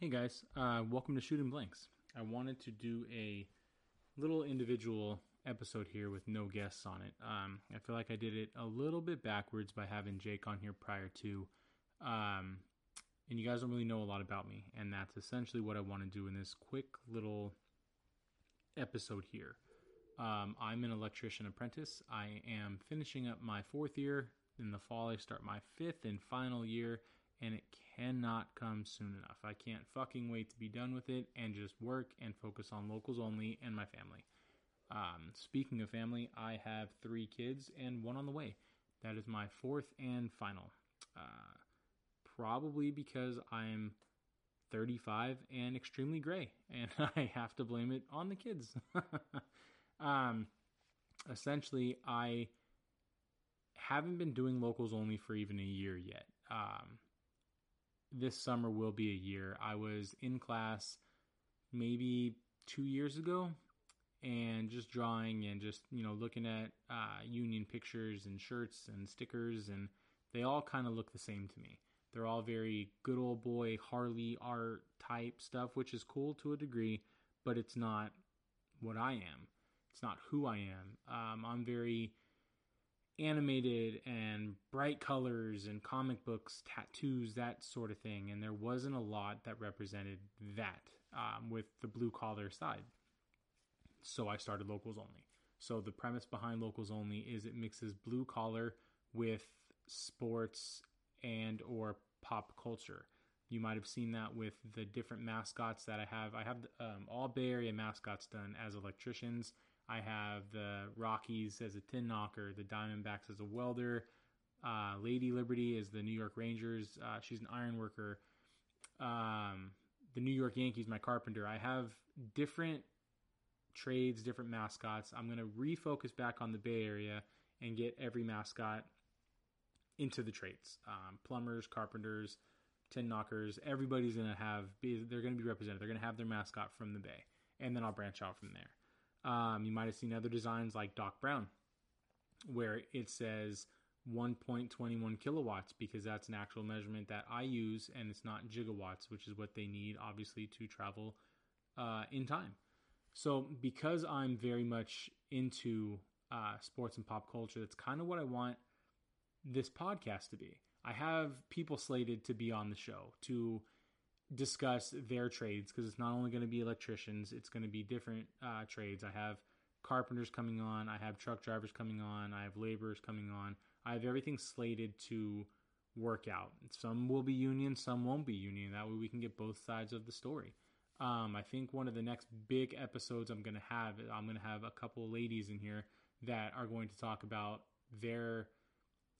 Hey guys, uh, welcome to Shooting Blanks. I wanted to do a little individual episode here with no guests on it. Um, I feel like I did it a little bit backwards by having Jake on here prior to. Um, and you guys don't really know a lot about me, and that's essentially what I want to do in this quick little episode here. Um, I'm an electrician apprentice. I am finishing up my fourth year. In the fall, I start my fifth and final year, and it cannot come soon enough. I can't fucking wait to be done with it and just work and focus on locals only and my family. Um, speaking of family, I have three kids and one on the way. That is my fourth and final. Uh, probably because I'm 35 and extremely gray, and I have to blame it on the kids. um, essentially, I haven't been doing locals only for even a year yet. Um, this summer will be a year. I was in class maybe two years ago and just drawing and just, you know, looking at uh, union pictures and shirts and stickers, and they all kind of look the same to me. They're all very good old boy Harley art type stuff, which is cool to a degree, but it's not what I am. It's not who I am. Um, I'm very animated and bright colors and comic books, tattoos, that sort of thing. And there wasn't a lot that represented that um, with the blue collar side. So I started Locals Only. So the premise behind Locals Only is it mixes blue collar with sports and or pop culture. You might have seen that with the different mascots that I have. I have um, all Bay Area mascots done as electricians I have the Rockies as a tin knocker, the Diamondbacks as a welder. Uh, Lady Liberty is the New York Rangers. Uh, she's an iron worker. Um, the New York Yankees, my carpenter. I have different trades, different mascots. I'm going to refocus back on the Bay Area and get every mascot into the trades. Um, plumbers, carpenters, tin knockers. Everybody's going to have. They're going to be represented. They're going to have their mascot from the Bay, and then I'll branch out from there. Um, you might have seen other designs like Doc Brown, where it says 1.21 kilowatts because that's an actual measurement that I use, and it's not gigawatts, which is what they need, obviously, to travel uh, in time. So, because I'm very much into uh, sports and pop culture, that's kind of what I want this podcast to be. I have people slated to be on the show to discuss their trades because it's not only going to be electricians, it's going to be different uh, trades. I have carpenters coming on, I have truck drivers coming on, I have laborers coming on. I have everything slated to work out. Some will be union, some won't be union. That way we can get both sides of the story. Um, I think one of the next big episodes I'm going to have, I'm going to have a couple ladies in here that are going to talk about their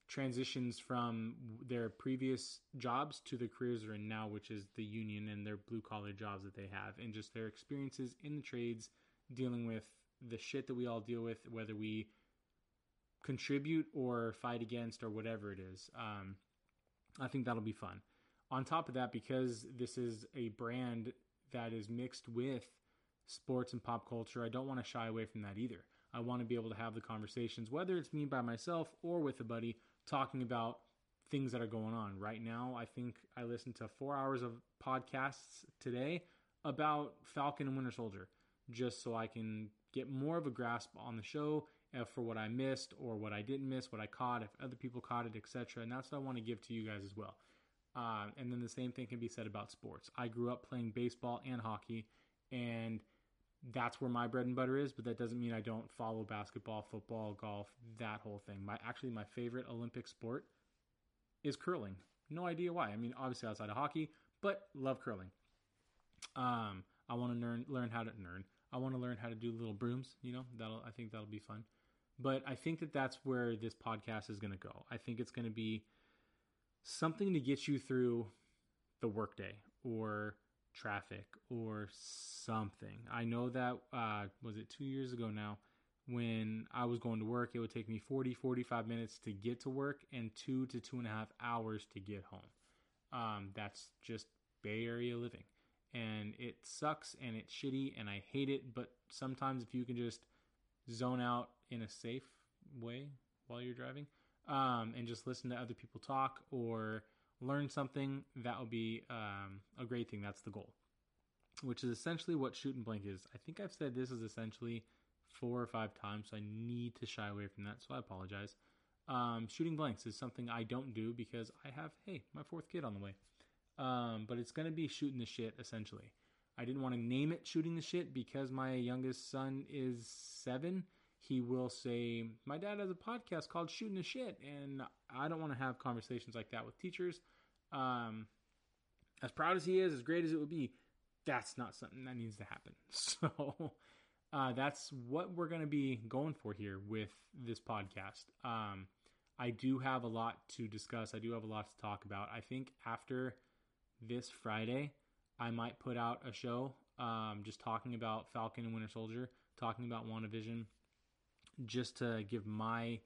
transitions from their previous jobs to the careers they're in now, which is the union and their blue collar jobs that they have, and just their experiences in the trades dealing with the shit that we all deal with, whether we contribute or fight against or whatever it is. Um, I think that'll be fun. On top of that, because this is a brand that is mixed with sports and pop culture, I don't want to shy away from that either. I want to be able to have the conversations, whether it's me by myself or with a buddy, talking about things that are going on. Right now, I think I listened to four hours of podcasts today about Falcon and Winter Soldier, just so I can get more of a grasp on the show for what I missed or what I didn't miss, what I caught, if other people caught it, etc. And that's what I want to give to you guys as well. Uh, and then the same thing can be said about sports. I grew up playing baseball and hockey, and that's where my bread and butter is, but that doesn't mean I don't follow basketball, football, golf, that whole thing. My actually my favorite Olympic sport is curling. No idea why. I mean, obviously outside of hockey, but love curling. Um, I want to learn learn how to learn. I want to learn how to do little brooms. You know, that'll I think that'll be fun. But I think that that's where this podcast is going to go. I think it's going to be something to get you through the workday or traffic or something. I know that, uh, was it two years ago now, when I was going to work, it would take me 40, 45 minutes to get to work and two to two and a half hours to get home. Um, that's just Bay Area living. And it sucks and it's shitty and I hate it, but sometimes if you can just zone out in a safe way while you're driving um, and just listen to other people talk or learn something, that will be um, a great thing. That's the goal, which is essentially what shoot and blank is. I think I've said this is essentially four or five times, so I need to shy away from that. So I apologize. Um, shooting blanks is something I don't do because I have, hey, my fourth kid on the way. Um, but it's going to be shooting the shit essentially. I didn't want to name it shooting the shit because my youngest son is seven. He will say, My dad has a podcast called Shooting the Shit. And I don't want to have conversations like that with teachers. Um, as proud as he is, as great as it would be, that's not something that needs to happen. So uh, that's what we're going to be going for here with this podcast. Um, I do have a lot to discuss. I do have a lot to talk about. I think after this Friday, I might put out a show um, just talking about Falcon and Winter Soldier, talking about WandaVision, just to give my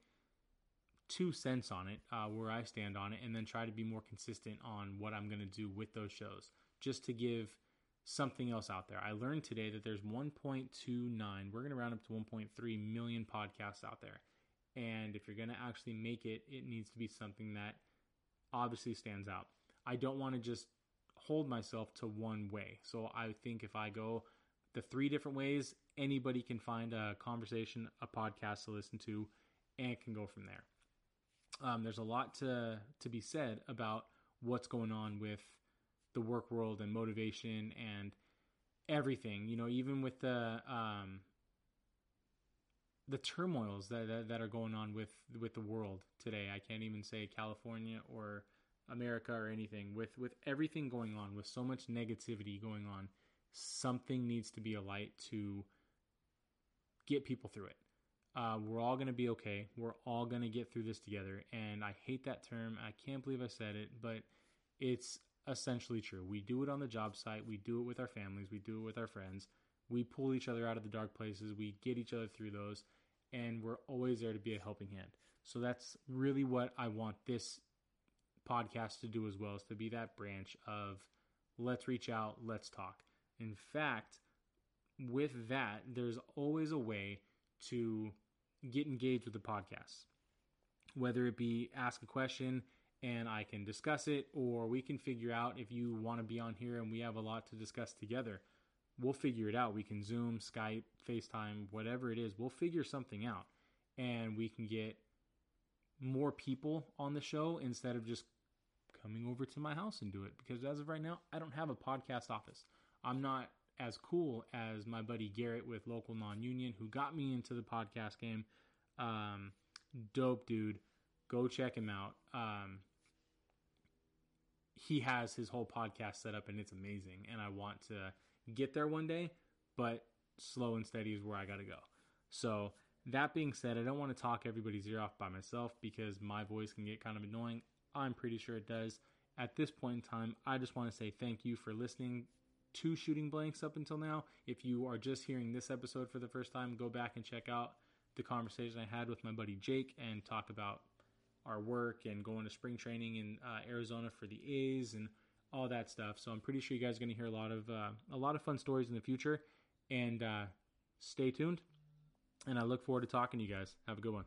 two cents on it, uh, where I stand on it, and then try to be more consistent on what I'm going to do with those shows, just to give something else out there. I learned today that there's 1.29, we're going to round up to 1.3 million podcasts out there. And if you're going to actually make it, it needs to be something that obviously stands out. I don't want to just hold myself to one way. So I think if I go the three different ways, anybody can find a conversation, a podcast to listen to, and can go from there. Um, there's a lot to to be said about what's going on with the work world and motivation and everything. You know, even with the um, the turmoils that, that, that are going on with with the world today. I can't even say California or America or anything. With with everything going on, with so much negativity going on, something needs to be a light to get people through it. Uh, we're all going to be okay. We're all going to get through this together. And I hate that term. I can't believe I said it, but it's essentially true. We do it on the job site. We do it with our families. We do it with our friends. We pull each other out of the dark places. We get each other through those. And we're always there to be a helping hand. So that's really what I want this podcast to do as well, is to be that branch of let's reach out, let's talk. In fact, with that, there's always a way to get engaged with the podcast. Whether it be ask a question and I can discuss it, or we can figure out if you want to be on here and we have a lot to discuss together. We'll figure it out. We can Zoom, Skype, FaceTime, whatever it is. We'll figure something out and we can get more people on the show instead of just coming over to my house and do it. Because as of right now, I don't have a podcast office. I'm not as cool as my buddy Garrett with Local Non Union, who got me into the podcast game. Um, dope dude. Go check him out. Um, he has his whole podcast set up and it's amazing. And I want to get there one day, but slow and steady is where I got to go. So, that being said, I don't want to talk everybody's ear off by myself because my voice can get kind of annoying. I'm pretty sure it does. At this point in time, I just want to say thank you for listening to Shooting Blanks up until now. If you are just hearing this episode for the first time, go back and check out the conversation I had with my buddy Jake and talk about our work and going to spring training in uh, Arizona for the A's and all that stuff. So I'm pretty sure you guys are going to hear a lot of uh, a lot of fun stories in the future. And uh, stay tuned. And I look forward to talking to you guys. Have a good one.